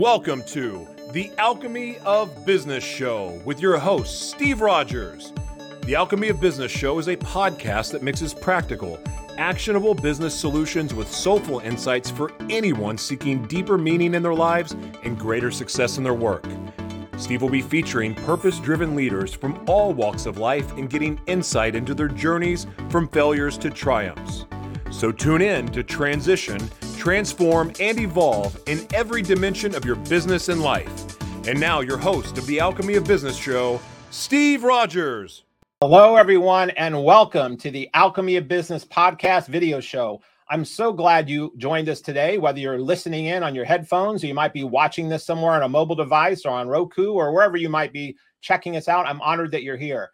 Welcome to the Alchemy of Business Show with your host, Steve Rodgers. The Alchemy of Business Show is a podcast that mixes practical, actionable business solutions with soulful insights for anyone seeking deeper meaning in their lives and greater success in their work. Steve will be featuring purpose driven leaders from all walks of life and getting insight into their journeys from failures to triumphs. So tune in to transition, transform, and evolve in every dimension of your business and life. And now, your host of the Alchemy of Business show, Steve Rodgers. Hello, everyone, and welcome to the Alchemy of Business podcast video show. I'm so glad you joined us today, whether you're listening in on your headphones or you might be watching this somewhere on a mobile device or on Roku or wherever you might be checking us out. I'm honored that you're here.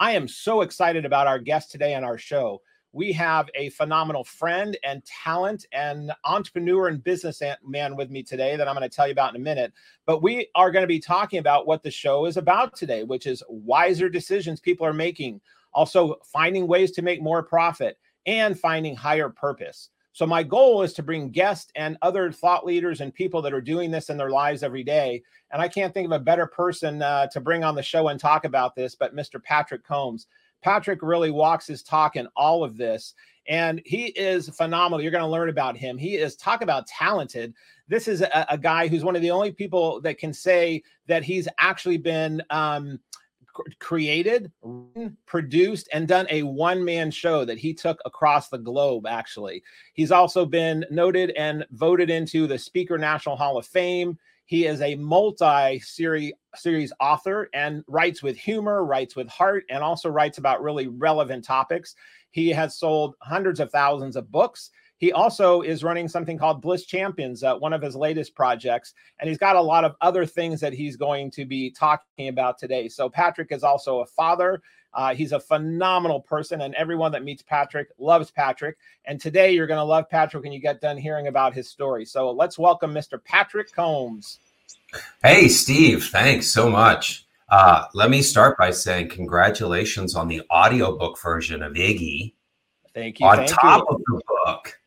I am so excited about our guest today on our show. We have a phenomenal friend and talent and entrepreneur and businessman with me today that I'm going to tell you about in a minute. But we are going to be talking about what the show is about today, which is wiser decisions people are making, also finding ways to make more profit and finding higher purpose. So, my goal is to bring guests and other thought leaders and people that are doing this in their lives every day. And I can't think of a better person uh, to bring on the show and talk about this, but Mr. Patrick Combs. Patrick really walks his talk in all of this. And he is phenomenal. You're going to learn about him. He is talk about talented. This is a, a, guy who's one of the only people that can say that he's actually been um, created, produced, and done a one man show that he took across the globe, actually. He's also been noted and voted into the Speaker National Hall of Fame. He is a multi series author and writes with humor, writes with heart, and also writes about really relevant topics. He has sold hundreds of thousands of books. He also is running something called Bliss Champions, uh, one of his latest projects, and he's got a lot of other things that he's going to be talking about today. So, Patrick is also a father. Uh, he's a phenomenal person, and everyone that meets Patrick loves Patrick. And today, you're going to love Patrick when you get done hearing about his story. So, let's welcome Mr. Patrick Combs. Hey, Steve, thanks so much. Uh, let me start by saying congratulations on the audiobook version of Iggy. Thank you. On thank top you. of the book.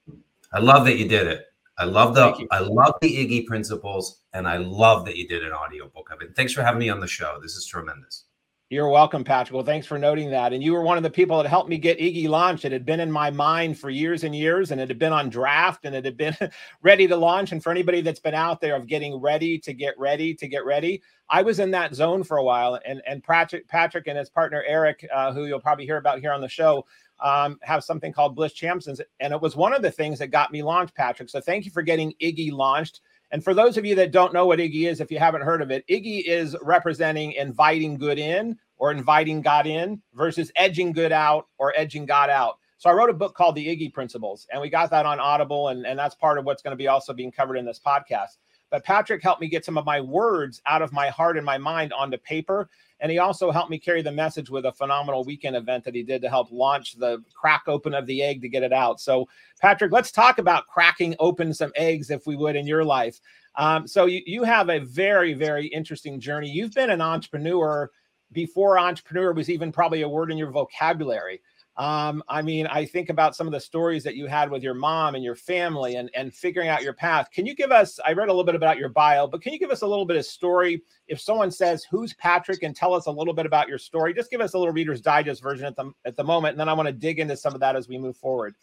I love that you did it. I love the I love the Iggy principles, and I love that you did an audiobook of it. Thanks for having me on the show. This is tremendous. You're welcome, Patrick. Well, thanks for noting that. And you were one of the people that helped me get Iggy launched. It had been in my mind for years and years, and it had been on draft and it had been ready to launch. And for anybody that's been out there of getting ready to get ready to get ready, I was in that zone for a while. And and Patrick, Patrick and his partner Eric, uh, who you'll probably hear about here on the show, um, have something called Bliss Champions, and it was one of the things that got me launched, Patrick. So thank you for getting Iggy launched. And for those of you that don't know what Iggy is, if you haven't heard of it, Iggy is representing inviting good in or inviting God in versus edging good out or edging God out. So I wrote a book called The Iggy Principles, and we got that on Audible, and, and that's part of what's going to be also being covered in this podcast. But Patrick helped me get some of my words out of my heart and my mind onto paper. And he also helped me carry the message with a phenomenal weekend event that he did to help launch the crack open of the egg to get it out. So, Patrick, let's talk about cracking open some eggs, if we would, in your life. Um, so, you, you have a very, very interesting journey. You've been an entrepreneur before entrepreneur was even probably a word in your vocabulary. Um, I mean, I think about some of the stories that you had with your mom and your family and, and figuring out your path. Can you give us, I read a little bit about your bio, but can you give us a little bit of story? If someone says, who's Patrick and tell us a little bit about your story, just give us a little reader's digest version at the, at the moment. And then I want to dig into some of that as we move forward.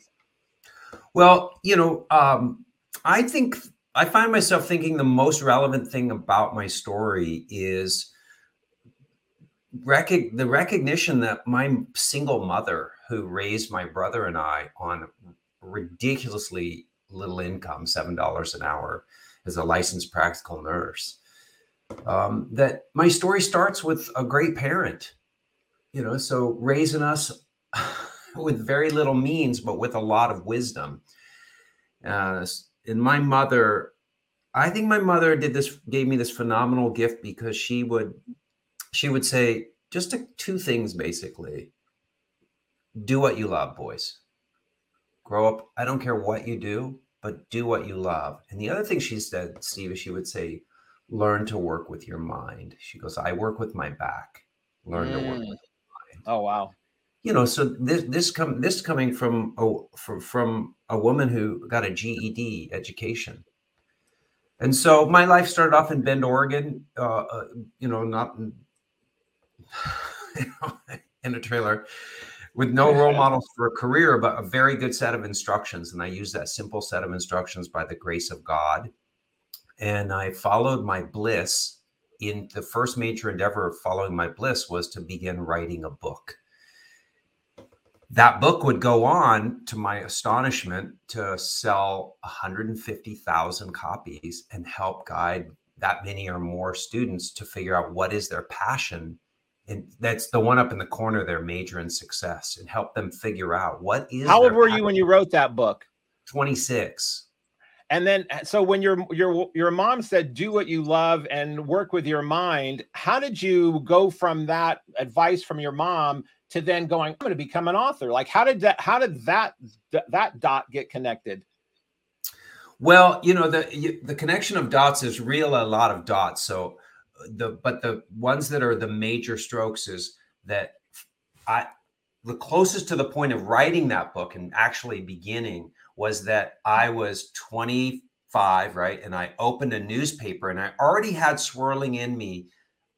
Well, you know, um, I think I find myself thinking the most relevant thing about my story is rec- the recognition that my single mother who raised my brother and I on ridiculously little income, $7 an hour as a licensed practical nurse. Um, that my story starts with a great parent, you know, so raising us with very little means, but with a lot of wisdom. Uh, and my mother, I think my mother did this, gave me this phenomenal gift because she would, she would say just two things basically do what you love, boys. Grow up. I don't care what you do, but do what you love. And the other thing she said, Steve, is she would say, learn to work with your mind. She goes, I work with my back. Learn mm. to work mm. with mind. Oh wow. You know, so this this come this coming from a from, from a woman who got a GED education. And so my life started off in Bend, Oregon. Uh, uh, you know, not in, in a trailer with no role models for a career, but a very good set of instructions. And I used that simple set of instructions by the grace of God. And I followed my bliss. In the first major endeavor of following my bliss was to begin writing a book. That book would go on, to my astonishment, to sell 150,000 copies and help guide that many or more students to figure out what is their passion and that's the one up in the corner there major in success and help them figure out what is how old were you when you wrote that book? 26 and then uh, so when your your your mom said do what you love and work with your mind how did you go from that advice from your mom to then going i'm going to become an author? Like how did that how did that that dot get connected? Well you know the the connection of dots is real a lot of dots so the but the ones that are the major strokes is that I the closest to the point of writing that book and actually beginning was that I was 25, right? And I opened a newspaper and I already had swirling in me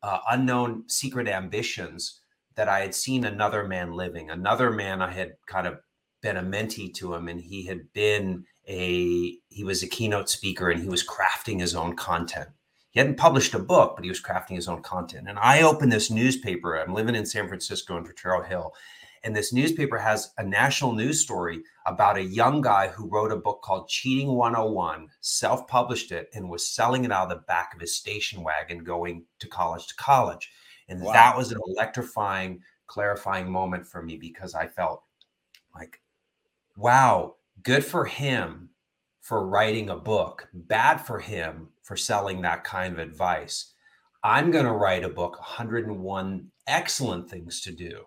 uh, unknown secret ambitions that I had seen another man living. Another man I had kind of been a mentee to him and he had been a he was a keynote speaker and he was crafting his own content he hadn't published a book, but he was crafting his own content. And I opened this newspaper. I'm living in San Francisco in Potrero Hill. And this newspaper has a national news story about a young guy who wrote a book called Cheating 101, self published it, and was selling it out of the back of his station wagon going to college to college. And wow. that was an electrifying, clarifying moment for me because I felt like, wow, good for him for writing a book, bad for him for selling that kind of advice. I'm going to write a book 101 excellent things to do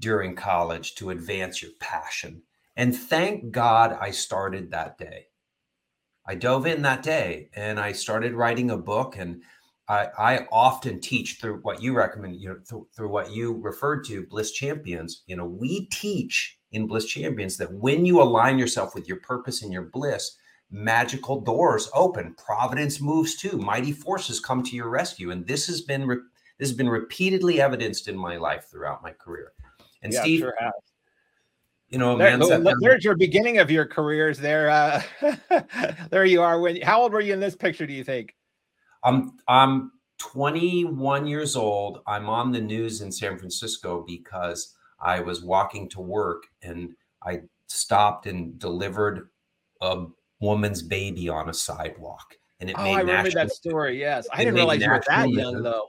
during college to advance your passion. And thank God I started that day. I dove in that day and I started writing a book. And I, I often teach through what you recommend, you know, through, through what you referred to, Bliss Champions. You know, we teach in Bliss Champions that when you align yourself with your purpose and your bliss, magical doors open. Providence moves too. Mighty forces come to your rescue. And this has been re- this has been repeatedly evidenced in my life throughout my career. And yeah, Steve, sure you know, there, man, there's your beginning of your careers. There, uh, there you are. When how old were you in this picture? Do you think? I'm I'm 21 years old. I'm on the news in San Francisco because I was walking to work and I stopped and delivered a woman's baby on a sidewalk. And it oh, made I remember national, that story. Yes. I didn't realize you were that young though.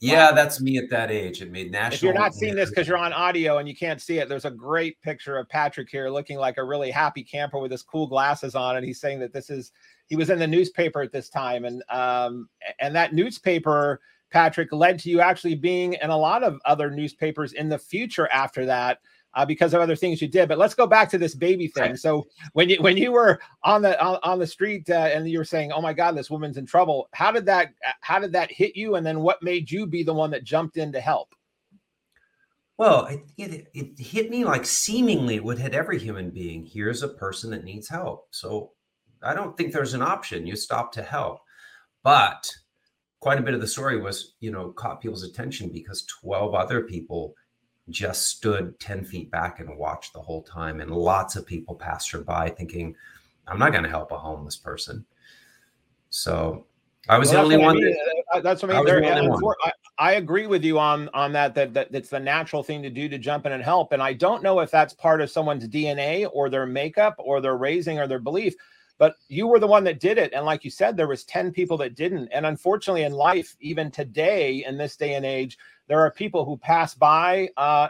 Yeah, wow. that's me at that age. It made national. If you're not seeing this because you're on audio and you can't see it, there's a great picture of Patrick here looking like a really happy camper with his cool glasses on, and he's saying that this is he was in the newspaper at this time, and um and that newspaper Patrick led to you actually being in a lot of other newspapers in the future after that uh, because of other things you did. But let's go back to this baby thing. So when you when you were on the on, on the street uh, and you were saying, "Oh my God, this woman's in trouble," how did that how did that hit you? And then what made you be the one that jumped in to help? Well, it, it, it hit me like seemingly it would hit every human being. Here's a person that needs help. So I don't think there's an option. You stop to help. But quite a bit of the story was, you know, caught people's attention because 12 other people just stood 10 feet back and watched the whole time. And lots of people passed her by thinking, I'm not going to help a homeless person. So I was well, the only one. I mean. that, uh, that's what I mean. I, there, I, I, agree with you on on that, that. That it's the natural thing to do to jump in and help. And I don't know if that's part of someone's DNA or their makeup or their raising or their belief. But you were the one that did it, and like you said, there was ten people that didn't. And unfortunately, in life, even today, in this day and age, there are people who pass by uh,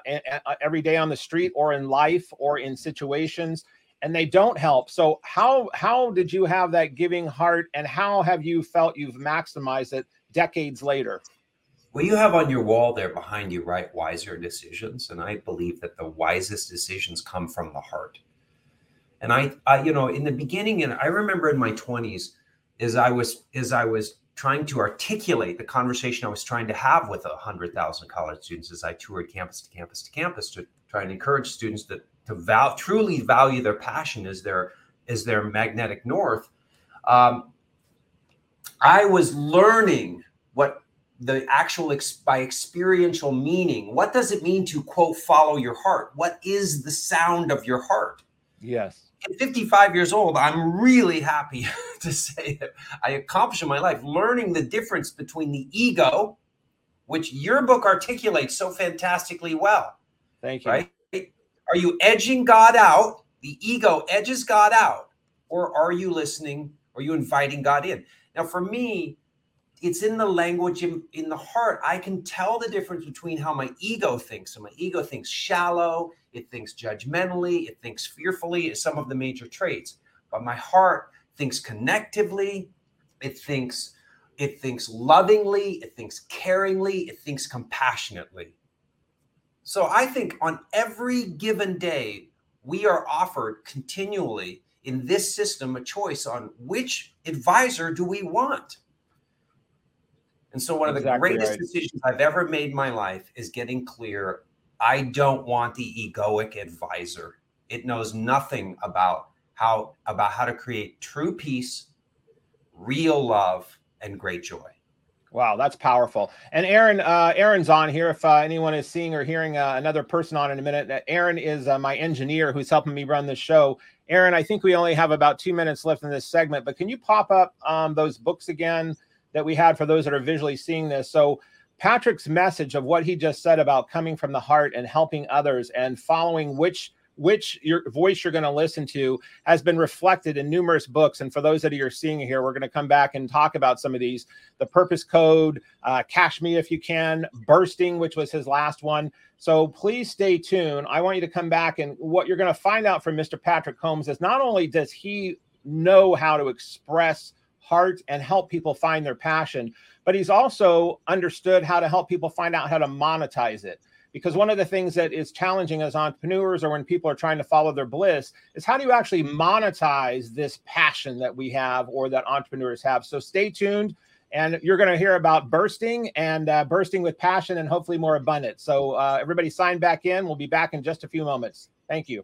every day on the street or in life or in situations and they don't help. So how how did you have that giving heart and how have you felt you've maximized it decades later? Well, you have on your wall there behind you, right? Wiser decisions. And I believe that the wisest decisions come from the heart. And I, I you know, in the beginning, and I remember in my 20s, as I was as I was trying to articulate the conversation I was trying to have with a hundred thousand college students as I toured campus to campus to campus to try and encourage students that to val- truly value their passion as their as their magnetic north. Um, I was learning what the actual ex- by experiential meaning. What does it mean to quote follow your heart? What is the sound of your heart? Yes. At 55 years old, I'm really happy to say that I accomplished in my life learning the difference between the ego, which your book articulates so fantastically well. Thank you. Right? Are you edging God out? The ego edges God out, or are you listening? Are you inviting God in? Now, for me, it's in the language in, in the heart. I can tell the difference between how my ego thinks. So my ego thinks shallow, it thinks judgmentally, it thinks fearfully, is some of the major traits. But my heart thinks connectively, it thinks it thinks lovingly, it thinks caringly, it thinks compassionately. So I think on every given day, we are offered continually in this system a choice on which advisor do we want. And so one of the greatest right. decisions I've ever made in my life is getting clear I don't want the egoic advisor. It knows nothing about how about how to create true peace, real love and great joy. Wow, that's powerful. And Aaron, uh, Aaron's on here. If uh, anyone is seeing or hearing uh, another person on in a minute, uh, Aaron is uh, my engineer who's helping me run the show. Aaron, I think we only have about two minutes left in this segment, but can you pop up um, those books again that we had for those that are visually seeing this? So Patrick's message of what he just said about coming from the heart and helping others and following which which your voice you're going to listen to has been reflected in numerous books. And for those that you're seeing here, we're going to come back and talk about some of these the purpose code, uh, Cash Me If You Can, Bursting, which was his last one. So please stay tuned. I want you to come back. And what you're going to find out from Mr. Patrick Combs is not only does he know how to express heart and help people find their passion, but he's also understood how to help people find out how to monetize it. Because one of the things that is challenging as entrepreneurs or when people are trying to follow their bliss is how do you actually monetize this passion that we have or that entrepreneurs have? So stay tuned and you're going to hear about bursting and uh, bursting with passion and hopefully more abundance. So uh, everybody sign back in. We'll be back in just a few moments. Thank you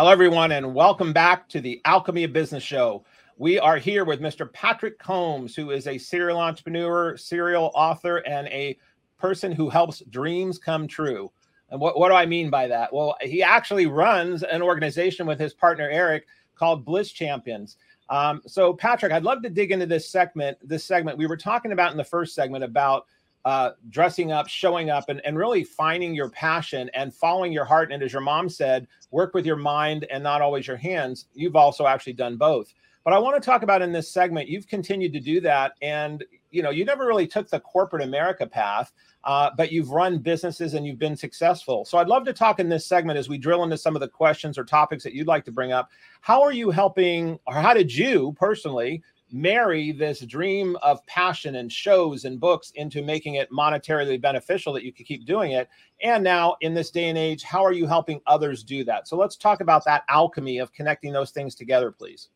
Hello, everyone, and welcome back to the Alchemy of Business Show. We are here with Mr. Patrick Combs, who is a serial entrepreneur, serial author, and a person who helps dreams come true. And what, what do I mean by that? Well, he actually runs an organization with his partner Eric called Bliss Champions. Um, so, Patrick, I'd love to dig into this segment. This segment we were talking about in the first segment about uh, dressing up, showing up, and, and really finding your passion and following your heart. And as your mom said, work with your mind and not always your hands. You've also actually done both. But I want to talk about in this segment, you've continued to do that. And, you know, you never really took the corporate America path, uh, but you've run businesses and you've been successful. So I'd love to talk in this segment as we drill into some of the questions or topics that you'd like to bring up. How are you helping, or how did you personally marry this dream of passion and shows and books into making it monetarily beneficial that you could keep doing it. And now in this day and age how are you helping others do that? So let's talk about that alchemy of connecting those things together please.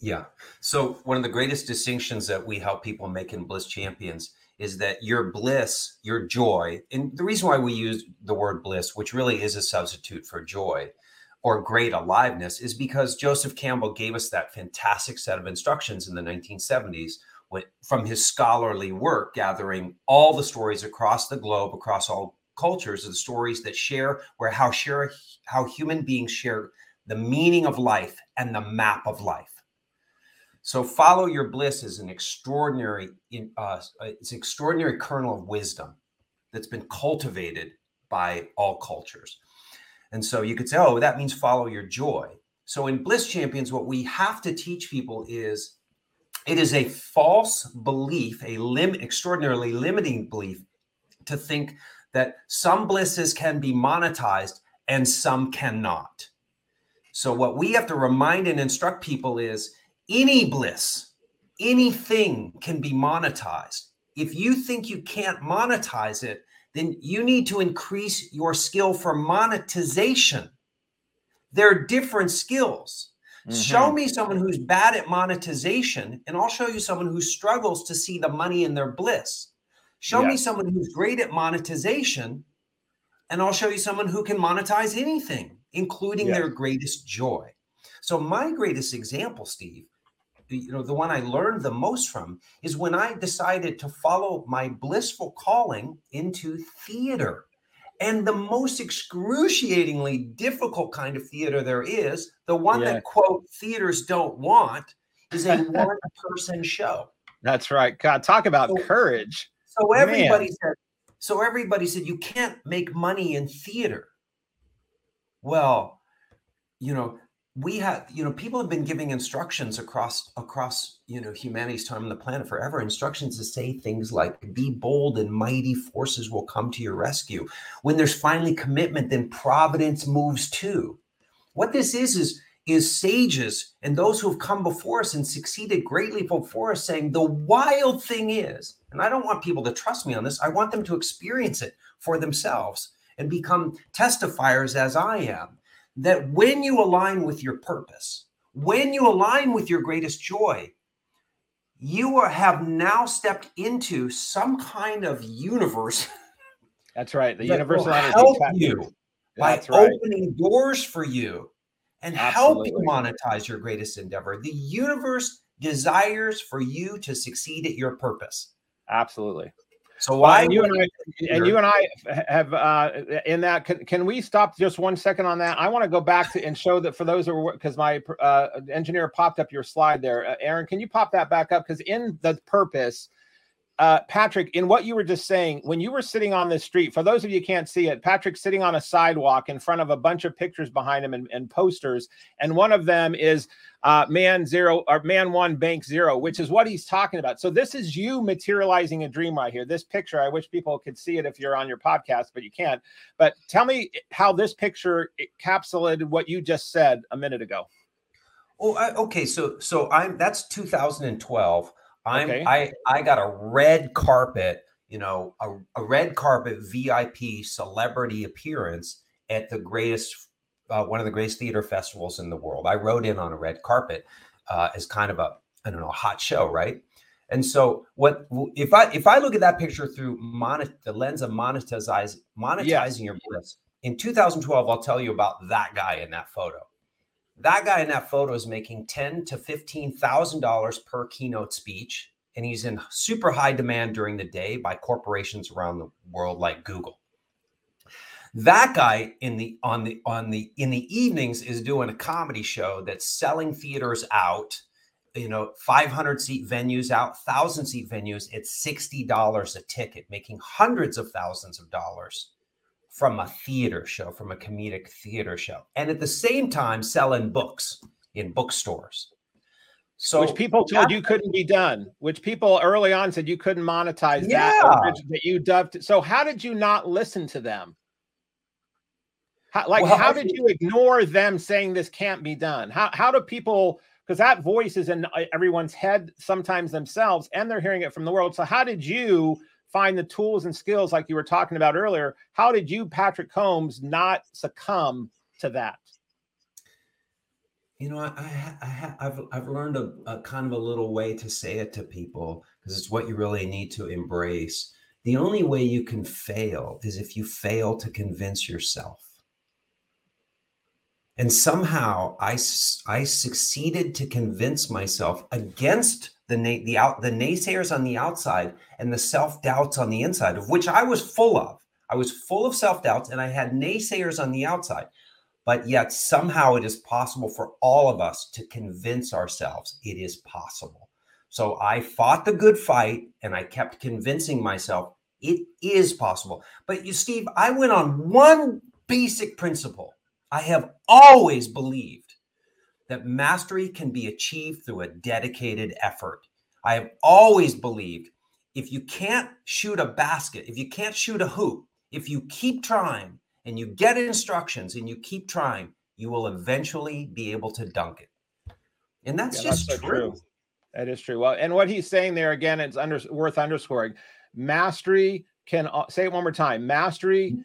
Yeah. So one of the greatest distinctions that we help people make in bliss champions is that your bliss your joy and the reason why we use the word bliss which really is a substitute for joy or great aliveness is because Joseph Campbell gave us that fantastic set of instructions in the 1970s from his scholarly work, gathering all the stories across the globe, across all cultures, the stories that share where how share how human beings share the meaning of life and the map of life. So, follow your bliss is an extraordinary, uh, it's an extraordinary kernel of wisdom that's been cultivated by all cultures. And so you could say, oh, that means follow your joy. So in Bliss Champions, what we have to teach people is it is a false belief, a lim- extraordinarily limiting belief to think that some blisses can be monetized and some cannot. So what we have to remind and instruct people is any bliss, anything can be monetized. If you think you can't monetize it, then you need to increase your skill for monetization. They're different skills. Mm-hmm. Show me someone who's bad at monetization, and I'll show you someone who struggles to see the money in their bliss. Show yes. me someone who's great at monetization, and I'll show you someone who can monetize anything, including yes. their greatest joy. So, my greatest example, Steve, you know, the one I learned the most from is when I decided to follow my blissful calling into theater and the most excruciatingly difficult kind of theater there is, the one yeah. that quote theaters don't want, is a one person show. That's right. God, talk about so, courage. So everybody Man. said, so everybody said you can't make money in theater. Well, you know, we have you know people have been giving instructions across across you know humanity's time on the planet forever. Instructions to say things like be bold and mighty forces will come to your rescue. When there's finally commitment then providence moves too. What this is is is sages and those who have come before us and succeeded greatly before us saying the wild thing is and i don't want people to trust me on this i want them to experience it for themselves and become testifiers as i am that when you align with your purpose, when you align with your greatest joy, you are, have now stepped into some kind of universe. That's right. The universe will help you by right. opening doors for you and Absolutely. help you monetize your greatest endeavor. The universe desires for you to succeed at your purpose. Absolutely. So why well, and you and I and you and I have uh, in that can, can we stop just one second on that? I want to go back to and show that for those who because my uh, engineer popped up your slide there. Uh, Aaron, can you pop that back up? Because in the purpose, uh, Patrick, in what you were just saying, when you were sitting on the street, for those of you can't see it, Patrick's sitting on a sidewalk in front of a bunch of pictures behind him and, and posters, and one of them is uh, man zero or man one bank zero, which is what he's talking about. So this is you materializing a dream right here. This picture, I wish people could see it if you're on your podcast, but you can't. But tell me how this picture encapsulated what you just said a minute ago. Oh, I, okay. So so I'm that's 2012. I'm okay. I I got a red carpet, you know, a, a red carpet VIP celebrity appearance at the greatest uh, one of the greatest theater festivals in the world. I rode in on a red carpet uh, as kind of a I don't know a hot show, right? And so what if I if I look at that picture through monet, the lens of monetize monetizing yes. your bliss in 2012, I'll tell you about that guy in that photo. That guy in that photo is making ten to fifteen thousand dollars per keynote speech, and he's in super high demand during the day by corporations around the world like Google. That guy in the on the on the in the evenings is doing a comedy show that's selling theaters out, you know, 500 seat venues out, 1000 seat venues at $60 a ticket, making hundreds of thousands of dollars from a theater show, from a comedic theater show. And at the same time selling books in bookstores. So which people told you couldn't be done, which people early on said you couldn't monetize yeah. that that you dubbed. So how did you not listen to them? How, like, well, how did you ignore them saying this can't be done? How how do people? Because that voice is in uh, everyone's head sometimes themselves, and they're hearing it from the world. So how did you find the tools and skills like you were talking about earlier? How did you, Patrick Combs, not succumb to that? You know, I, I, have I've learned a, a kind of a little way to say it to people because it's what you really need to embrace. The only way you can fail is if you fail to convince yourself and somehow I, I succeeded to convince myself against the na- the out the naysayers on the outside and the self doubts on the inside, of which I was full of. I was full of self doubts, and I had naysayers on the outside. But yet, somehow, it is possible for all of us to convince ourselves it is possible. So I fought the good fight, and I kept convincing myself it is possible. But you, Steve, I went on one basic principle I have always believed that mastery can be achieved through a dedicated effort. I have always believed if you can't shoot a basket, if you can't shoot a hoop, if you keep trying and you get instructions and you keep trying, you will eventually be able to dunk it. And that's yeah, just that's so true. true. That is true. Well, and what he's saying there again, it's under, worth underscoring. Mastery can uh, say it one more time. Mastery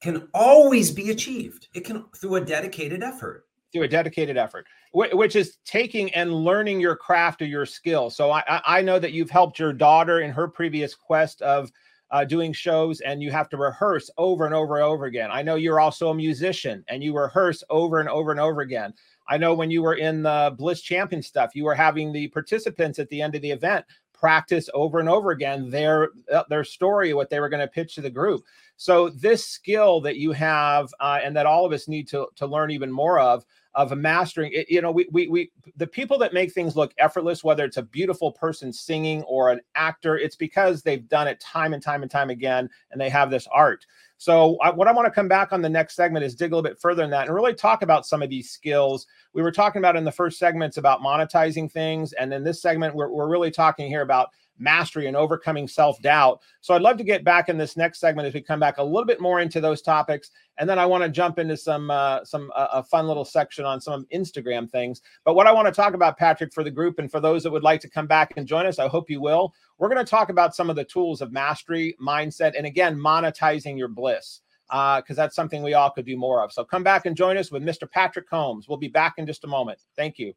can always be achieved. It can through a dedicated effort. Through a dedicated effort. which is taking and learning your craft or your skill. So I, I know that you've helped your daughter in her previous quest of uh, doing shows and you have to rehearse over and over and over again. I know you're also a musician and you rehearse over and over and over again. I know when you were in the Bliss Champion stuff, you were having the participants at the end of the event practice over and over again their uh, their story, what they were going to pitch to the group. So this skill that you have uh, and that all of us need to to learn even more of of mastering it, you know we, we we the people that make things look effortless whether it's a beautiful person singing or an actor it's because they've done it time and time and time again and they have this art. So I, what i want to come back on the next segment is dig a little bit further in that and really talk about some of these skills. We were talking about in the first segments about monetizing things and in this segment we're, we're really talking here about mastery and overcoming self doubt. So I'd love to get back in this next segment as we come back a little bit more into those topics, and then I want to jump into some uh, some uh, a fun little section on some Instagram things. But what I want to talk about, Patrick, for the group and for those that would like to come back and join us, I hope you will. We're going to talk about some of the tools of mastery, mindset, and again, monetizing your bliss because uh, that's something we all could do more of. So come back and join us with Mr. Patrick Combs. We'll be back in just a moment. Thank you.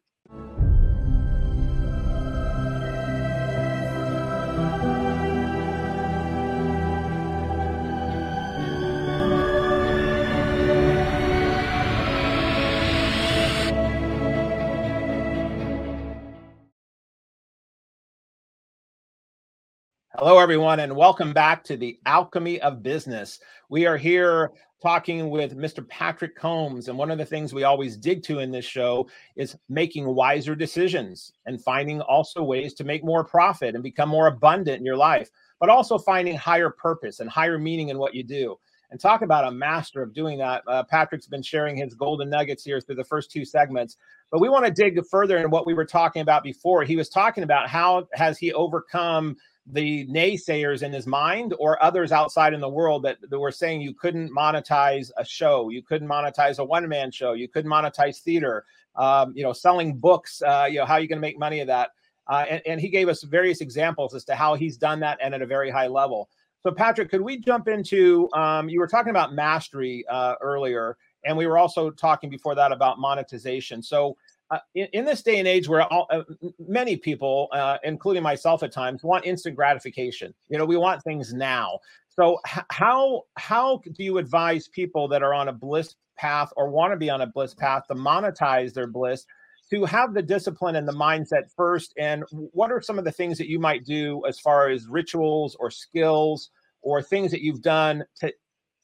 Hello, everyone, and welcome back to the Alchemy of Business. We are here talking with Mr. Patrick Combs. And one of the things we always dig to in this show is making wiser decisions and finding also ways to make more profit and become more abundant in your life, but also finding higher purpose and higher meaning in what you do. And talk about a master of doing that. Uh, Patrick's been sharing his golden nuggets here through the first two segments, but we want to dig further in what we were talking about before. He was talking about how has he overcome the naysayers in his mind or others outside in the world that, that were saying you couldn't monetize a show, you couldn't monetize a one man show, you couldn't monetize theater, um, you know, selling books, uh, you know, how are you going to make money of that? Uh, and, and he gave us various examples as to how he's done that and at a very high level. So, Patrick, could we jump into? Um, you were talking about mastery uh, earlier, and we were also talking before that about monetization. So, uh, in, in, this day and age where all, uh, many people, uh, including myself at times, want instant gratification. You know, we want things now. So h- how how do you advise people that are on a bliss path or want to be on a bliss path to monetize their bliss? To have the discipline and the mindset first, and what are some of the things that you might do as far as rituals or skills or things that you've done to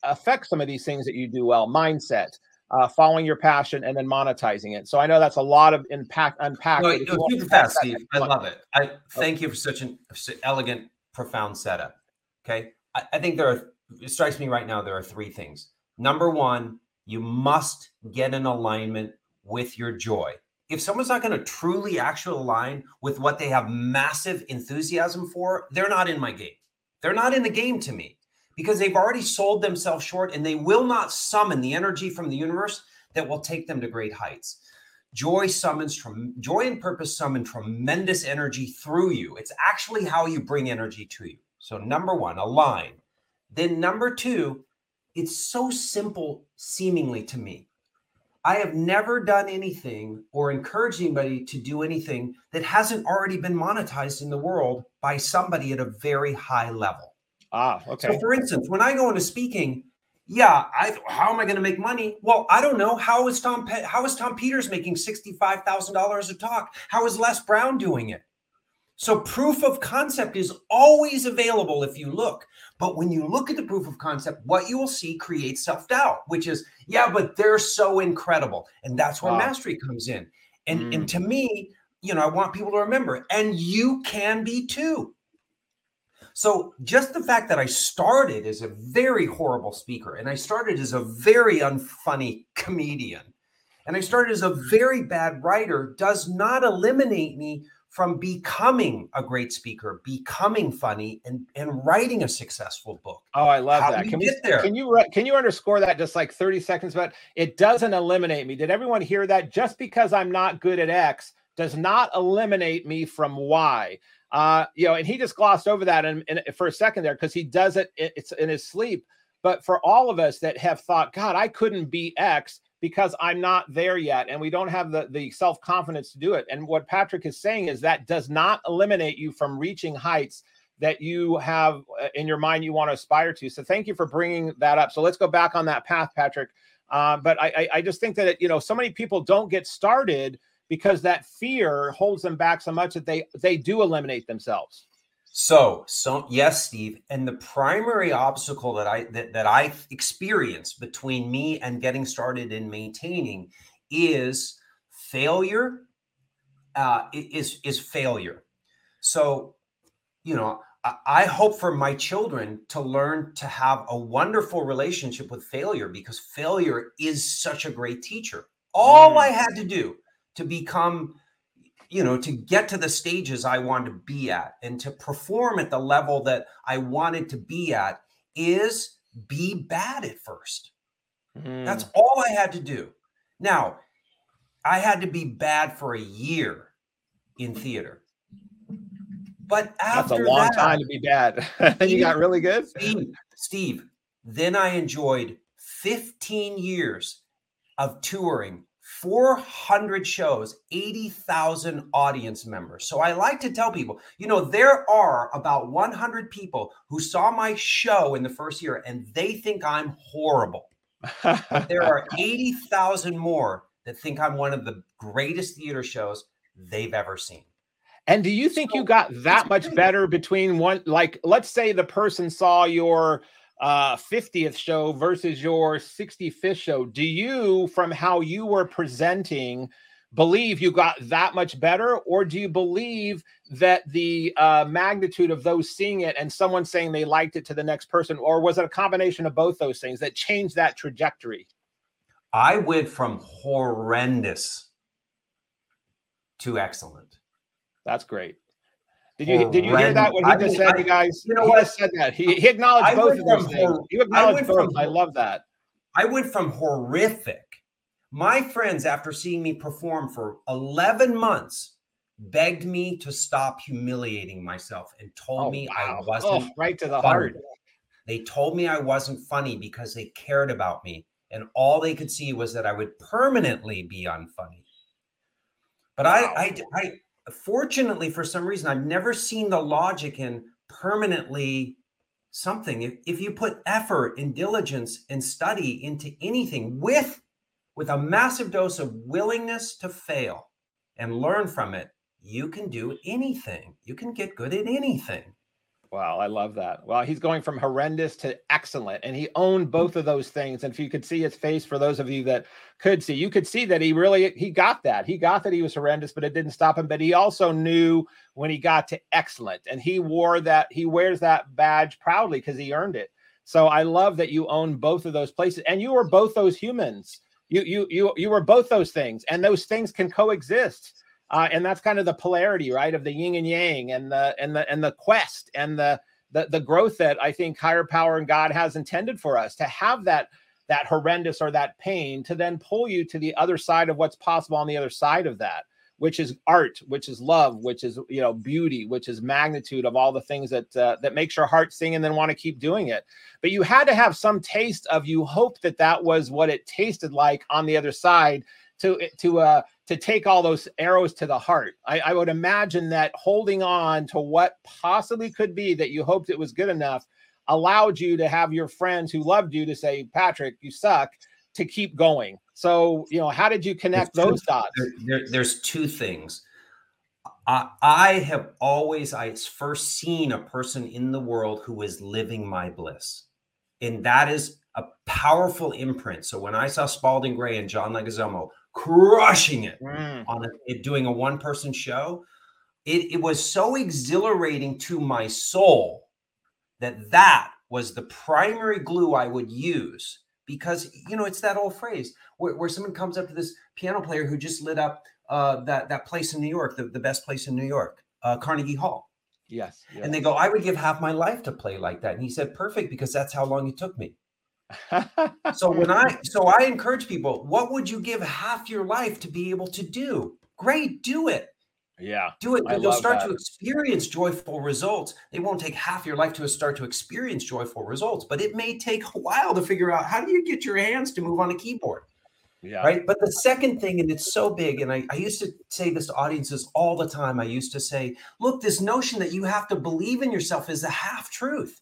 affect some of these things that you do well? Mindset, uh, following your passion and then monetizing it. So I know that's a lot of impact unpack. No, no, super fast, Steve. I love it. I thank you for such an elegant, profound setup. Okay, I, I think there are. It strikes me right now there are three things. Number one, you must get in alignment with your joy. If someone's not going to truly actually align with what they have massive enthusiasm for, they're not in my game. They're not in the game to me because they've already sold themselves short and they will not summon the energy from the universe that will take them to great heights. Joy summons joy and purpose summon tremendous energy through you. It's actually how you bring energy to you. So, number one, align. Then, number two, it's so simple, seemingly to me. I have never done anything or encouraged anybody to do anything that hasn't already been monetized in the world by somebody at a very high level. Ah, okay. So, for instance, when I go into speaking, yeah, I how am I going to make money? Well, I don't know. How is Tom Pe- how is Tom Peters making sixty five thousand dollars a talk? How is Les Brown doing it? So proof of concept is always available if you look. But when you look at the proof of concept, what you will see creates self doubt, which is yeah, but they're so incredible, and that's where wow. mastery comes in. And mm. and to me, you know, I want people to remember, and you can be too. So just the fact that I started as a very horrible speaker and I started as a very unfunny comedian and I started as a very bad writer does not eliminate me from becoming a great speaker, becoming funny, and and writing a successful book. Oh, I love How that. Can we there? Can you can you underscore that just like thirty seconds? But it doesn't eliminate me. Did everyone hear that? Just because I'm not good at X does not eliminate me from Y. Uh, you know, and he just glossed over that in, in for a second there because he does it. It's in his sleep. But for all of us that have thought, God, I couldn't be X, because I'm not there yet and we don't have the, the self confidence to do it. And what Patrick is saying is that does not eliminate you from reaching heights that you have uh, in your mind you want to aspire to. So thank you for bringing that up. So let's go back on that path, Patrick. Uh, but I, I just think that it, you know so many people don't get started because that fear holds them back so much that they they do eliminate themselves. So, so yes, Steve. And the primary obstacle that I that, that I experience between me and getting started in maintaining is failure. Uh, is is failure. So, you know, I, I hope for my children to learn to have a wonderful relationship with failure because failure is such a great teacher. All mm. I had to do to become you know, to get to the stages I want to be at and to perform at the level that I wanted to be at is be bad at first. Mm. That's all I had to do. Now, I had to be bad for a year in theater. But after That's a long that, time to be bad. and you got really good. Steve, Steve, then I enjoyed 15 years of touring 400 shows, 80,000 audience members. So I like to tell people, you know, there are about 100 people who saw my show in the first year and they think I'm horrible. but there are 80,000 more that think I'm one of the greatest theater shows they've ever seen. And do you think so, you got that much better between one, like, let's say the person saw your uh 50th show versus your 65th show. Do you from how you were presenting believe you got that much better? Or do you believe that the uh, magnitude of those seeing it and someone saying they liked it to the next person? Or was it a combination of both those things that changed that trajectory? I went from horrendous to excellent. That's great did you did you hear that when he I just mean, said, I, guys? You know what? said that he, he acknowledged I both of those things. You acknowledged both. From, I love that. I went from horrific. My friends, after seeing me perform for 11 months, begged me to stop humiliating myself and told oh, me wow. I wasn't oh, right to the funny. heart. They told me I wasn't funny because they cared about me, and all they could see was that I would permanently be unfunny. But wow. I, I, I, fortunately, for some reason, I've never seen the logic in permanently something. If, if you put effort and diligence and study into anything with with a massive dose of willingness to fail and learn from it, you can do anything. You can get good at anything. Wow, I love that. Well, he's going from horrendous to excellent, and he owned mm. both of those things. And if you could see his face, for those of you that could see, you could see that he really he got that. He got that he was horrendous, but it didn't stop him. But he also knew when he got to excellent, and he wore that. He wears that badge proudly because he earned it. So I love that you own both of those places, and you were both those humans. You you you you were both those things, and those things can coexist uh, and that's kind of the polarity, right, of the yin and yang, and the and the and the quest, and the the the growth that I think higher power and God has intended for us to have that that horrendous or that pain to then pull you to the other side of what's possible on the other side of that which is art which is love which is you know beauty which is magnitude of all the things that uh, that makes your heart sing and then want to keep doing it. But you had to have some taste of you hope that that was what it tasted like on the other side to to uh to take all those arrows to the heart. I, I would imagine that holding on to what possibly could be that you hoped it was good enough allowed you to have your friends who loved you to say, Patrick, you suck, to keep going. So, you know, how did you connect there's those two, dots? There, there, there's two things. I, I have always, I first seen a person in the world who is living my bliss. And that is a powerful imprint. So when I saw Spalding Gray and John Leguizamo crushing it mm. on it, doing a one person show. It, it was so exhilarating to my soul that that was the primary glue I would use because you know it's that old phrase where, where someone comes up to this piano player who just lit up uh, that that place in New York, the, the best place in New York, uh, Carnegie Hall. Yes, yes. And they go, I would give half my life to play like that. And he said, perfect, because that's how long it took me so when I so I encourage people, what would you give half your life to be able to do? Great, do it. Yeah. Do it. You'll start that. to experience joyful results. They won't take half your life to start to experience joyful results, but it may take a while to figure out how do you get your hands to move on a keyboard. Yeah. Right. But the second thing, and it's so big, and I, I used to say this to audiences all the time. I used to say, look, this notion that you have to believe in yourself is a half truth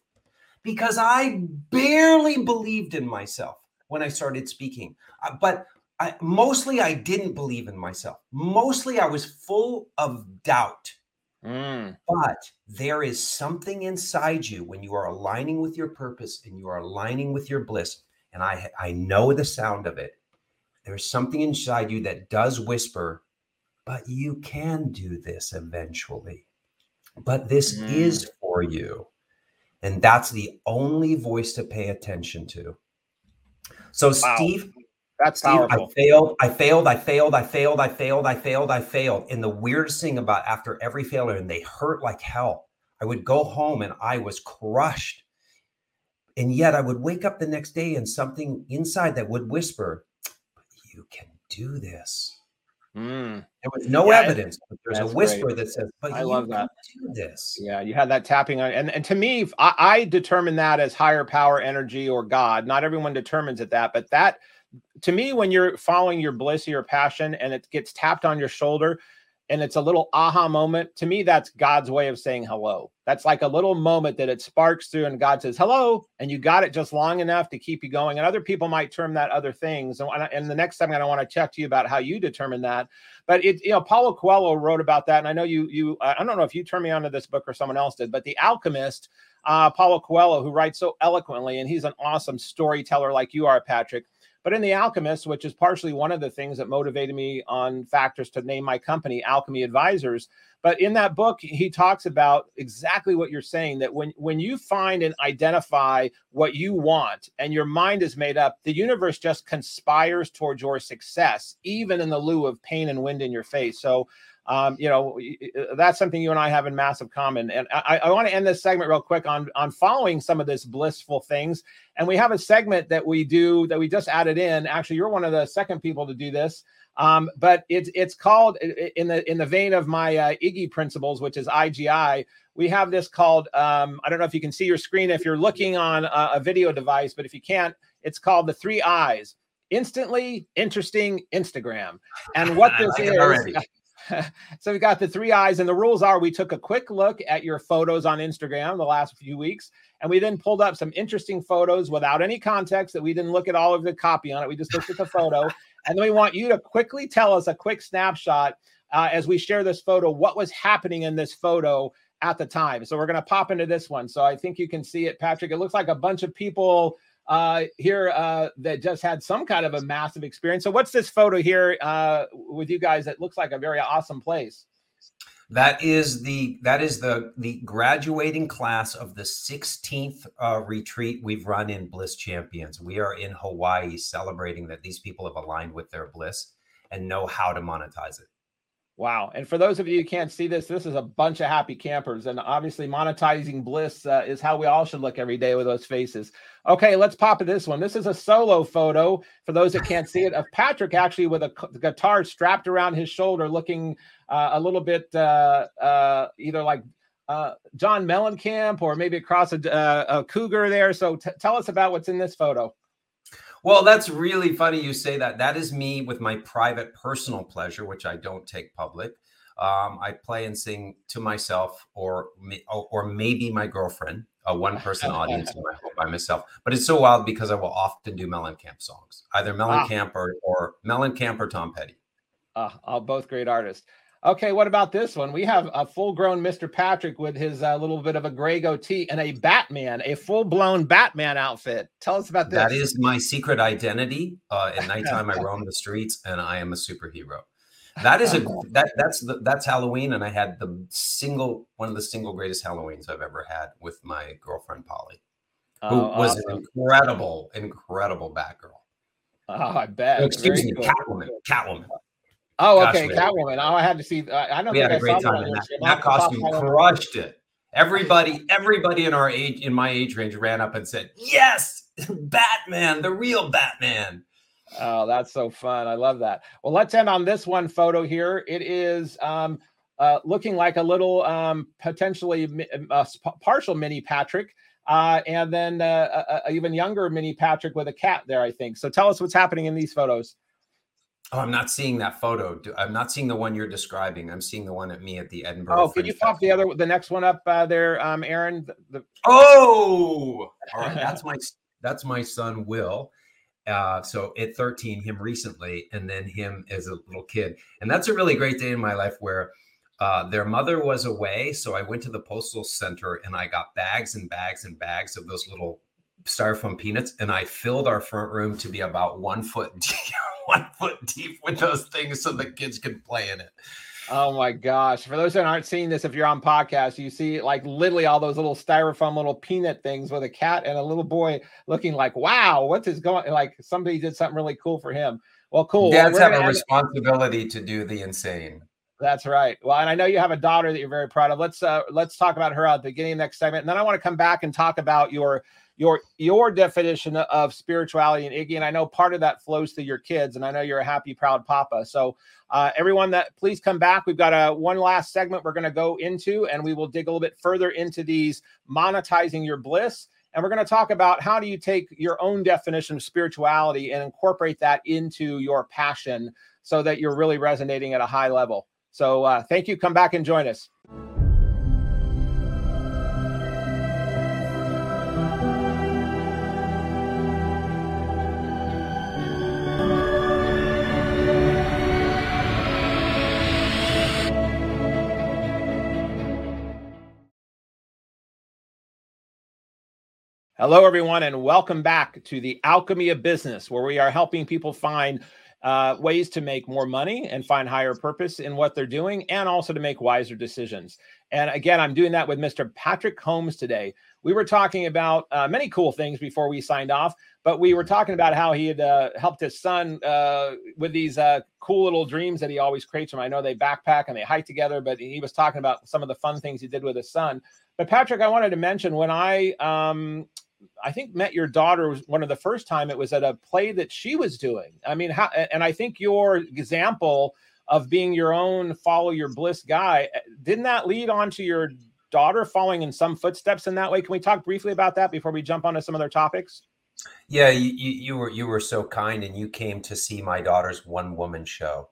because I barely believed in myself when I started speaking. Uh, but I, mostly I didn't believe in myself. Mostly I was full of doubt. Mm. But there is something inside you when you are aligning with your purpose and you are aligning with your bliss. And I, I know the sound of it. There's something inside you that does whisper, but you can do this eventually. But this mm. is for you. And that's the only voice to pay attention to. So, wow. Steve, that's Steve, powerful. I failed. I failed. I failed. I failed. I failed. I failed. I failed. And the weirdest thing about after every failure, and they hurt like hell. I would go home and I was crushed. And yet I would wake up the next day and something inside that would whisper, you can do this. Mm. There was no yeah, evidence, but there's a whisper great. that says, "But I love that. do this." Yeah, you had that tapping on, and and to me, I, I determine that as higher power, energy, or God. Not everyone determines it that, but that to me, when you're following your bliss or your passion and it gets tapped on your shoulder and it's a little aha moment, to me, that's God's way of saying hello. That's like a little moment that it sparks through and God says hello, and you got it just long enough to keep you going. And other people might term that other things. And, and the next time I want to check to you about how you determine that. But it, you know, Paulo Coelho wrote about that. And I know you, you, I don't know if you turned me onto this book or someone else did, but The Alchemist, uh, Paulo Coelho, who writes so eloquently, and he's an awesome storyteller like you are, Patrick but in The Alchemist, which is partially one of the things that motivated me on factors to name my company Alchemy Advisors. But in that book, he talks about exactly what you're saying that when, when you find and identify what you want and your mind is made up, the universe just conspires towards your success, even in the lieu of pain and wind in your face. So um, you know, uh, that's something you and I have in massive common. And I, I want to end this segment real quick on on following some of this blissful things. And we have a segment that we do that we just added in. Actually, you're one of the second people to do this. Um, but it's it's called in the in the vein of my uh, Iggy principles, which is IGI. We have this called um, I don't know if you can see your screen if you're looking on a, a video device, but if you can't, it's called the three eyes instantly interesting Instagram. And what this is, so we got the three eyes, and the rules are we took a quick look at your photos on Instagram the last few weeks, and we then pulled up some interesting photos without any context that we didn't look at all of the copy on it. We just looked at the photo, and then we want you to quickly tell us a quick snapshot uh, as we share this photo, what was happening in this photo at the time. So we're going to pop into this one. So I think you can see it, Patrick. It looks like a bunch of people uh, here uh, that just had some kind of a massive experience. So, what's this photo here uh, with you guys that looks like a very awesome place? That is the that is the the graduating class of the 16th uh, retreat we've run in Bliss Champions. We are in Hawaii celebrating that these people have aligned with their bliss and know how to monetize it. Wow. And for those of you who can't see this, this is a bunch of happy campers. And obviously, monetizing bliss uh, is how we all should look every day with those faces. Okay, let's pop this one. This is a solo photo for those that can't see it of Patrick actually with a guitar strapped around his shoulder, looking uh, a little bit uh, uh either like uh, John Mellencamp or maybe across a, uh, a cougar there. So t- tell us about what's in this photo. Well, that's really funny you say that. That is me with my private personal pleasure, which I don't take public. Um, I play and sing to myself or or maybe my girlfriend, a one person audience in my home by myself. But it's so wild because I will often do Mellencamp songs, either Mellencamp ah. or, or Mellencamp or Tom Petty. Uh, both great artists. Okay, what about this one? We have a full-grown Mr. Patrick with his uh, little bit of a gray goatee and a Batman, a full-blown Batman outfit. Tell us about this. That is my secret identity. Uh, at nighttime, I roam the streets, and I am a superhero. That is a that that's the, that's Halloween, and I had the single one of the single greatest Halloweens I've ever had with my girlfriend Polly, who oh, was awesome. an incredible, incredible Batgirl. Oh, I bet. Excuse Very me, cool. Catwoman. Catwoman. Oh, okay, Gosh, Catwoman. Oh, I had to see. Uh, I know. We had a great time in that. That costume crushed it. Everybody, everybody in our age, in my age range, ran up and said, "Yes, Batman, the real Batman." Oh, that's so fun! I love that. Well, let's end on this one photo here. It is um, uh, looking like a little um, potentially uh, partial mini Patrick. Uh, and then uh, a, a even younger mini Patrick with a cat there, I think. So tell us what's happening in these photos. Oh, I'm not seeing that photo. I'm not seeing the one you're describing. I'm seeing the one at me at the Edinburgh. Oh, can you pop the other, the next one up uh, there, um, Aaron? The, the... Oh, all right. That's my that's my son Will. Uh, so at 13, him recently, and then him as a little kid, and that's a really great day in my life where uh, their mother was away. So I went to the postal center and I got bags and bags and bags of those little styrofoam peanuts, and I filled our front room to be about one foot deep one foot deep with those things so the kids can play in it. Oh my gosh. For those that aren't seeing this, if you're on podcast, you see like literally all those little styrofoam little peanut things with a cat and a little boy looking like, wow, what's his going like somebody did something really cool for him. Well, cool. Dads well, have a responsibility to do the insane. That's right. Well, and I know you have a daughter that you're very proud of. Let's uh let's talk about her at the beginning of the next segment. And then I want to come back and talk about your your your definition of spirituality and Iggy. And I know part of that flows to your kids, and I know you're a happy, proud papa. So uh, everyone that please come back. We've got a one last segment we're going to go into, and we will dig a little bit further into these monetizing your bliss. And we're going to talk about how do you take your own definition of spirituality and incorporate that into your passion so that you're really resonating at a high level. So uh, thank you. Come back and join us. Hello, everyone, and welcome back to the Alchemy of Business, where we are helping people find uh, ways to make more money and find higher purpose in what they're doing, and also to make wiser decisions. And again, I'm doing that with Mr. Patrick Combs today. We were talking about uh, many cool things before we signed off, but we were talking about how he had uh, helped his son uh, with these uh, cool little dreams that he always creates from. I know they backpack and they hike together, but he was talking about some of the fun things he did with his son. But Patrick, I wanted to mention when I um, I think met your daughter was one of the first time it was at a play that she was doing. I mean, how, and I think your example of being your own follow your bliss guy eh, didn't that lead on to your daughter following in some footsteps in that way? Can we talk briefly about that before we jump onto some other topics? Yeah, you, you were you were so kind, and you came to see my daughter's one woman show.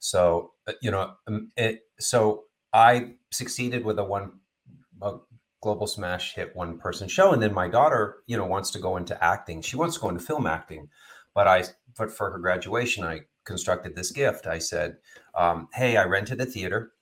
So uh, you know, um, it, so I succeeded with a one a global smash hit one person show and then my daughter you know wants to go into acting. She wants to go into film acting. But i but for her graduation i constructed this gift. I said um, hey i rented a theater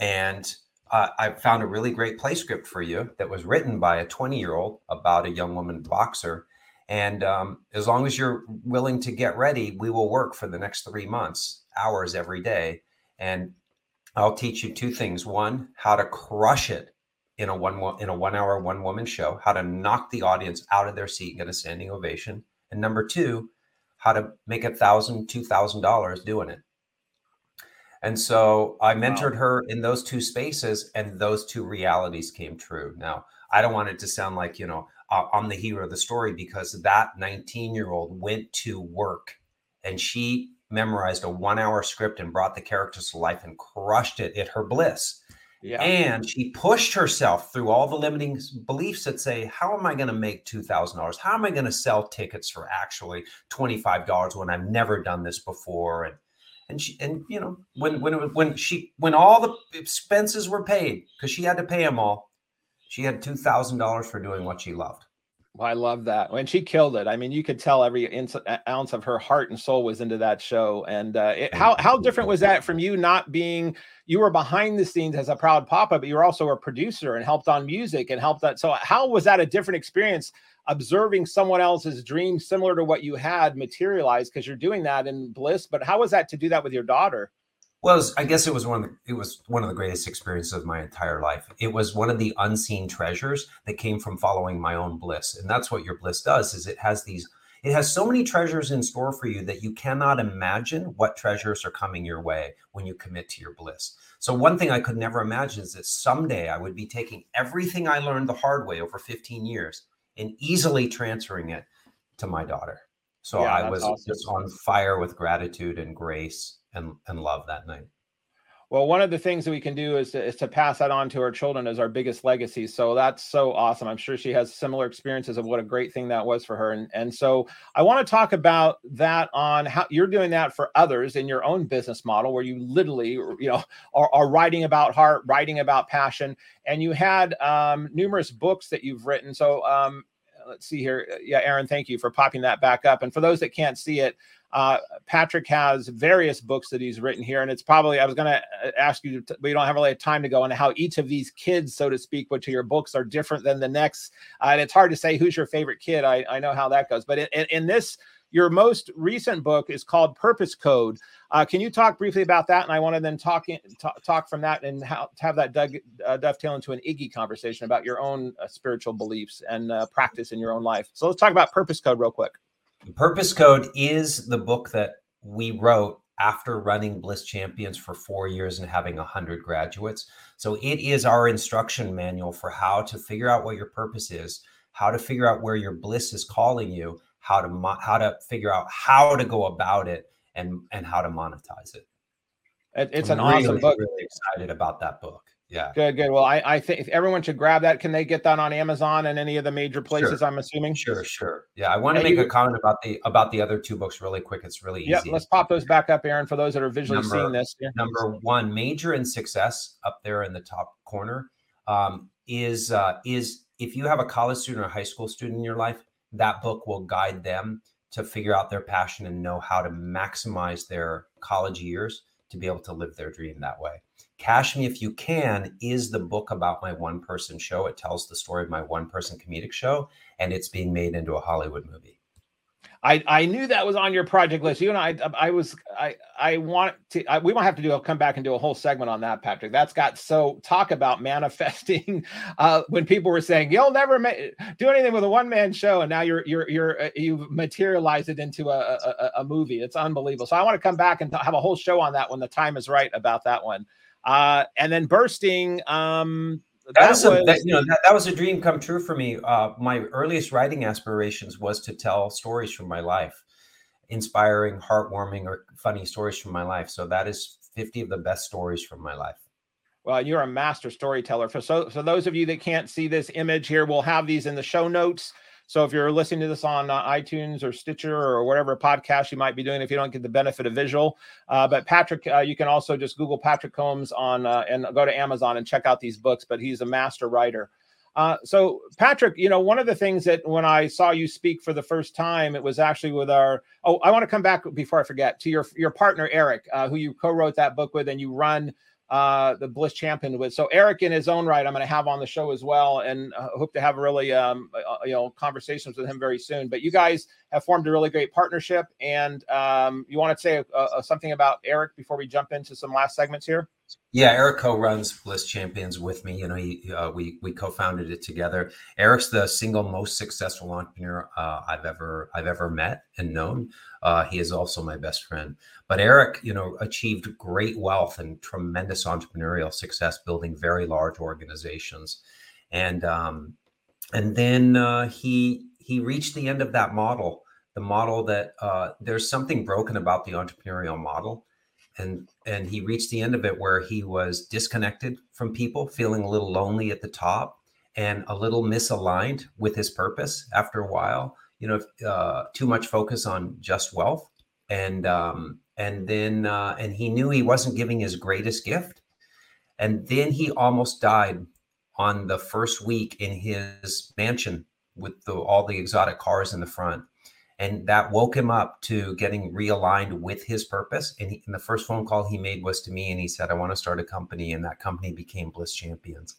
and uh, i found a really great play script for you that was written by a 20 year old about a young woman boxer. And um, as long as you're willing to get ready we will work for the next three months hours every day. And i'll teach you two things. One how to crush it in a one in a one hour one woman show how to knock the audience out of their seat and get a standing ovation. And number two how to make a thousand two thousand dollars doing it. And so i mentored wow. her in those two spaces and those two realities came true. Now i don't want it to sound like you know uh, i'm the hero of the story because that 19 year old went to work and she memorized a one hour script and brought the characters to life and crushed it. At her bliss yeah. And she pushed herself through all the limiting beliefs that say, How am I going to make $2,000? How am I going to sell tickets for actually $25 when I've never done this before? And and she and you know when when when she when all the expenses were paid because she had to pay them all she had $2000 for doing what she loved well, I love that. When she killed it, I mean, you could tell every ounce of her heart and soul was into that show. And uh, it, how how different was that from you not being? You were behind the scenes as a proud papa, but you were also a producer and helped on music and helped that. So how was that a different experience? Observing someone else's dream similar to what you had materialize because you're doing that in bliss. But how was that to do that with your daughter? Well, was, I guess it was one of the, it was one of the greatest experiences of my entire life. It was one of the unseen treasures that came from following my own bliss, and that's what your bliss does. Is it has these it has so many treasures in store for you that you cannot imagine what treasures are coming your way when you commit to your bliss. So one thing I could never imagine is that someday I would be taking everything I learned the hard way over 15 years and easily transferring it to my daughter. So yeah, I was awesome. just on fire with gratitude and grace and and love that night. Well, one of the things that we can do is to, is to pass that on to our children as our biggest legacy. So that's so awesome. I'm sure she has similar experiences of what a great thing that was for her. And, and so I want to talk about that on how you're doing that for others in your own business model, where you literally, you know, are, are writing about heart, writing about passion. And you had um, numerous books that you've written. So um, let's see here. Yeah, Aaron, thank you for popping that back up. And for those that can't see it, uh, Patrick has various books that he's written here, and it's probably I was going to uh, ask you, but you don't have really time to go into how each of these kids, so to speak, which your books, are different than the next. Uh, and it's hard to say who's your favorite kid. I, I know how that goes, but in, in, this, your most recent book is called Purpose Code. Uh, can you talk briefly about that? And I want to then talk in, talk, talk from that and how, have that dug, uh, dovetail into an Iggy conversation about your own uh, spiritual beliefs and practice in your own life. So let's talk about Purpose Code real quick. Purpose Code is the book that we wrote after running Bliss Champions for four years and having 100 graduates. So it is our instruction manual for how to figure out what your purpose is, how to figure out where your bliss is calling you, how to mo- how to figure out how to go about it, and and how to monetize it. It's I'm an really, awesome book. Really excited about that book. Yeah. Good, good. Well, I, I think everyone should grab that. Can they get that on Amazon and any of the major places? Sure. I'm assuming. Sure, sure. Yeah, I want to make you, a comment about the about the other two books really quick. It's really easy. Yeah, let's pop those back up, Aaron, for those that are visually number, seeing this. Yeah. Number one, major in success up there in the top corner um, is uh, is if you have a college student or high school student in your life, that book will guide them to figure out their passion and know how to maximize their college years to be able to live their dream that way. Cash Me If You Can is the book about my one person show. It tells the story of my one person comedic show, and it's being made into a Hollywood movie. I, I knew that was on your project list. You and I, I was, I, I want to, I, we might have to do, I'll come back and do a whole segment on that, Patrick. That's got so talk about manifesting. Uh, when people were saying you'll never ma- do anything with a one man show, and now you're, you're, you're, uh, you've materialized it into a, a, a, movie. It's unbelievable. So I want to come back and have a whole show on that when the time is right about that one. Uh, and then bursting. Um, that, that was, a, that, you know that, that was a dream come true for me. Uh, my earliest writing aspirations was to tell stories from my life, inspiring, heartwarming, or funny stories from my life. So that is 50 of the best stories from my life. Well, you're a master storyteller. For so, so those of you that can't see this image here, we'll have these in the show notes. So if you're listening to this on uh, iTunes or Stitcher or whatever podcast you might be doing, if you don't get the benefit of visual, uh, but Patrick, uh, you can also just Google Patrick Combs on uh, and go to Amazon and check out these books. But he's a master writer. Uh, so Patrick, you know, one of the things that when I saw you speak for the first time, it was actually with our. Oh, I want to come back before I forget to your your partner Eric, uh, who you co-wrote that book with, and you run uh, the Bliss champion with. So Eric, in his own right, I'm going to have on the show as well, and uh, hope to have really um, uh, you know conversations with him very soon. But you guys have formed a really great partnership, and um, you want to say uh, something about Eric before we jump into some last segments here? Yeah, Eric co-runs Bliss Champions with me. You know, he, uh, we we co-founded it together. Eric's the single most successful entrepreneur uh, I've ever I've ever met and known. Uh, he is also my best friend. But Eric, you know, achieved great wealth and tremendous entrepreneurial success, building very large organizations, and um, and then uh, he he reached the end of that model. The model that uh, there's something broken about the entrepreneurial model and and he reached the end of it where he was disconnected from people feeling a little lonely at the top and a little misaligned with his purpose after a while you know uh, too much focus on just wealth. And um, and then uh, and he knew he wasn't giving his greatest gift. And then he almost died on the first week in his mansion with the, all the exotic cars in the front and that woke him up to getting realigned with his purpose. And, he, and, the first phone call he made was to me, and he said, "I want to start a company," and that company became Bliss Champions.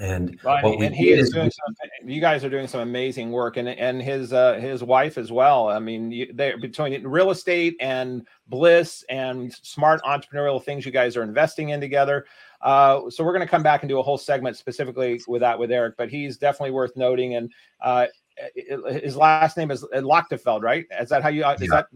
And well, what and he is doing some, you guys are doing some amazing work, and and his uh, his wife as well. I mean, they're between real estate and Bliss and smart entrepreneurial things you guys are investing in together. Uh, so we're going to come back and do a whole segment specifically with that with Eric, but he's definitely worth noting. And uh, his last name is Lochtefeld, right? Is that how you? Is yeah. that?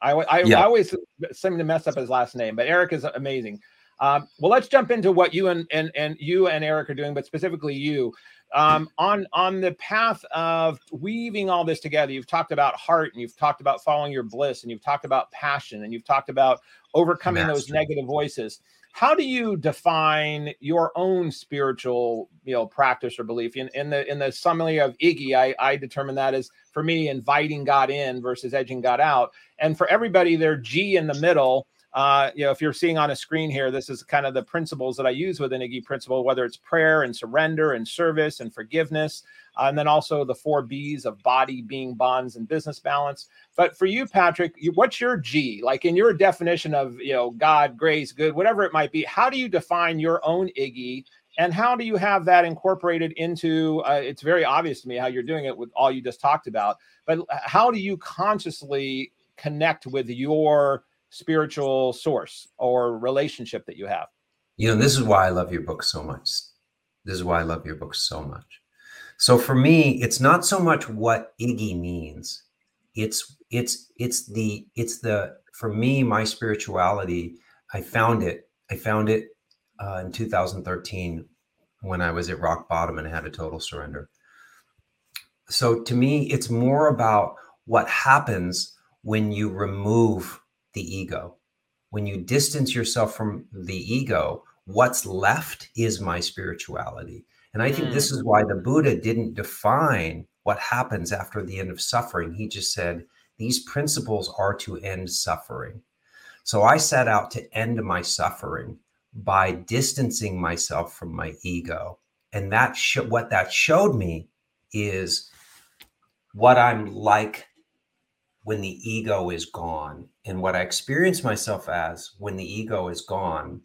I I, yeah. I always seem to mess up his last name, but Eric is amazing. Um, well, let's jump into what you and, and and you and Eric are doing, but specifically you um, on on the path of weaving all this together. You've talked about heart, and you've talked about following your bliss, and you've talked about passion, and you've talked about overcoming Mastery. those negative voices. How do you define your own spiritual, you know, practice or belief? In, in the in the summary of Iggy, I, I determine that as for me inviting God in versus edging God out. And for everybody, their G in the middle uh, you know, if you're seeing on a screen here, this is kind of the principles that I use within Iggy Principle, whether it's prayer and surrender and service and forgiveness, uh, and then also the four B's of body, being, bonds, and business balance. But for you, Patrick, what's your G? Like in your definition of you know God, grace, good, whatever it might be. How do you define your own Iggy? And how do you have that incorporated into? Uh, it's very obvious to me how you're doing it with all you just talked about. But how do you consciously connect with your spiritual source or relationship that you have. You know, this is why I love your book so much. This is why I love your book so much. So for me, it's not so much what Iggy means. It's it's it's the it's the for me my spirituality. I found it. I found it uh, in 2013 when I was at rock bottom and had a total surrender. So to me, it's more about what happens when you remove the ego. When you distance yourself from the ego, what's left is my spirituality. And I think mm. this is why the Buddha didn't define what happens after the end of suffering. He just said, these principles are to end suffering. So I set out to end my suffering by distancing myself from my ego. And that sh- what that showed me is what I'm like when the ego is gone. And what I experience myself as when the ego is gone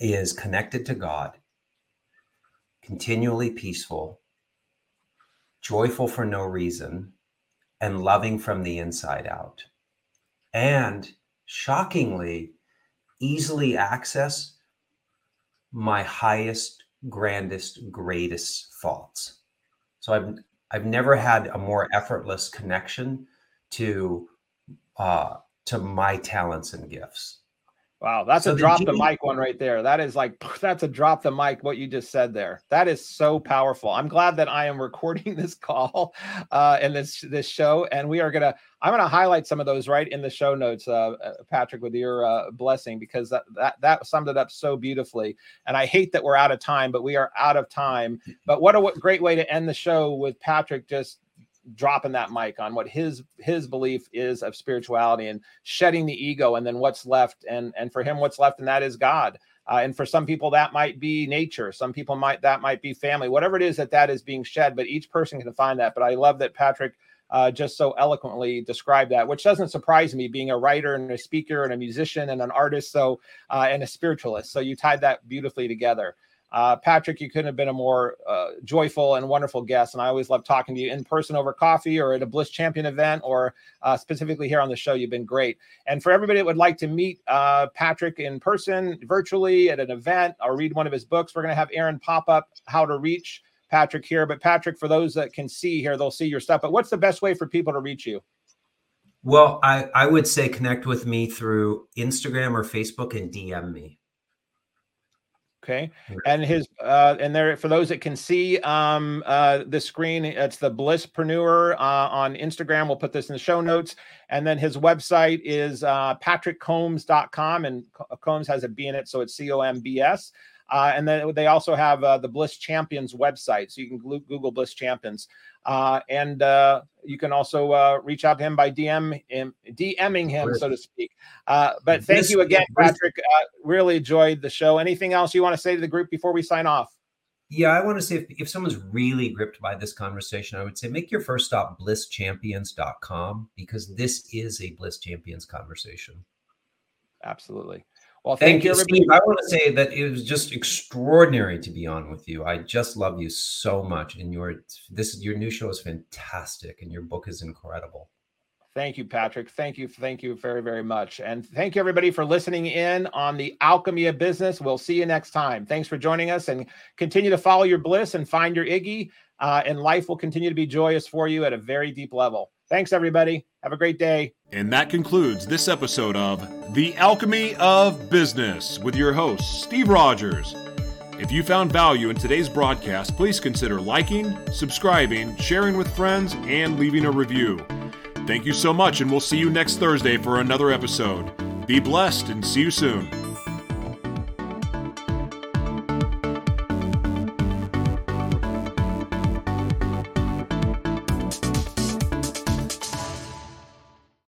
is connected to God, continually peaceful, joyful for no reason, and loving from the inside out. And shockingly, easily access my highest, grandest, greatest thoughts. So I've I've never had a more effortless connection to uh, to my talents and gifts. Wow, that's so a drop the, the mic one right there. That is like that's a drop the mic what you just said there. That is so powerful. I'm glad that I am recording this call uh and this this show and we are going to I'm going to highlight some of those right in the show notes uh, uh Patrick with your uh, blessing because that, that that summed it up so beautifully. And I hate that we're out of time, but we are out of time. But what a great way to end the show with Patrick just dropping that mic on what his his belief is of spirituality and shedding the ego and then what's left and and for him what's left and that is god uh, and for some people that might be nature some people might that might be family whatever it is that that is being shed but each person can find that but i love that patrick uh, just so eloquently described that, which doesn't surprise me, being a writer and a speaker and a musician and an artist, so uh, and a spiritualist. So you tied that beautifully together. Uh, Patrick, you couldn't have been a more uh, joyful and wonderful guest. And I always love talking to you in person over coffee or at a Bliss Champion event or uh, specifically here on the show. You've been great. And for everybody that would like to meet uh, Patrick in person, virtually at an event, or read one of his books, we're going to have Aaron pop up how to reach Patrick here. But Patrick, for those that can see here, they'll see your stuff. But what's the best way for people to reach you? Well, I, I would say connect with me through Instagram or Facebook and DM me. Okay. And his uh and there for those that can see um uh the screen, it's the Blisspreneur uh on Instagram. We'll put this in the show notes. And then his website is uh patrickcombs.com and Combs has a B in it, so it's C-O-M-B-S. Uh, and then they also have uh, the Bliss Champions website, so you can Google Bliss Champions. Uh, and uh, you can also uh, reach out to him by DM him, DMing him, so to speak. Uh, but thank you again, Patrick. Uh, really enjoyed the show. Anything else you want to say to the group before we sign off? Yeah, I want to say if, if someone's really gripped by this conversation, I would say make your first stop blisschampions.com because this is a Bliss Champions conversation. Absolutely. Well, thank, thank you, Steve. I want to say that it was just extraordinary to be on with you. I just love you so much, and your this your new show is fantastic, and your book is incredible. Thank you, Patrick. Thank you. Thank you very, very much. And thank you, everybody, for listening in on the Alchemy of Business. We'll see you next time. Thanks for joining us and continue to follow your bliss and find your Iggy. Uh, and life will continue to be joyous for you at a very deep level. Thanks, everybody. Have a great day. And that concludes this episode of The Alchemy of Business with your host, Steve Rodgers. If you found value in today's broadcast, please consider liking, subscribing, sharing with friends, and leaving a review. Thank you so much, and we'll see you next Thursday for another episode. Be blessed and see you soon.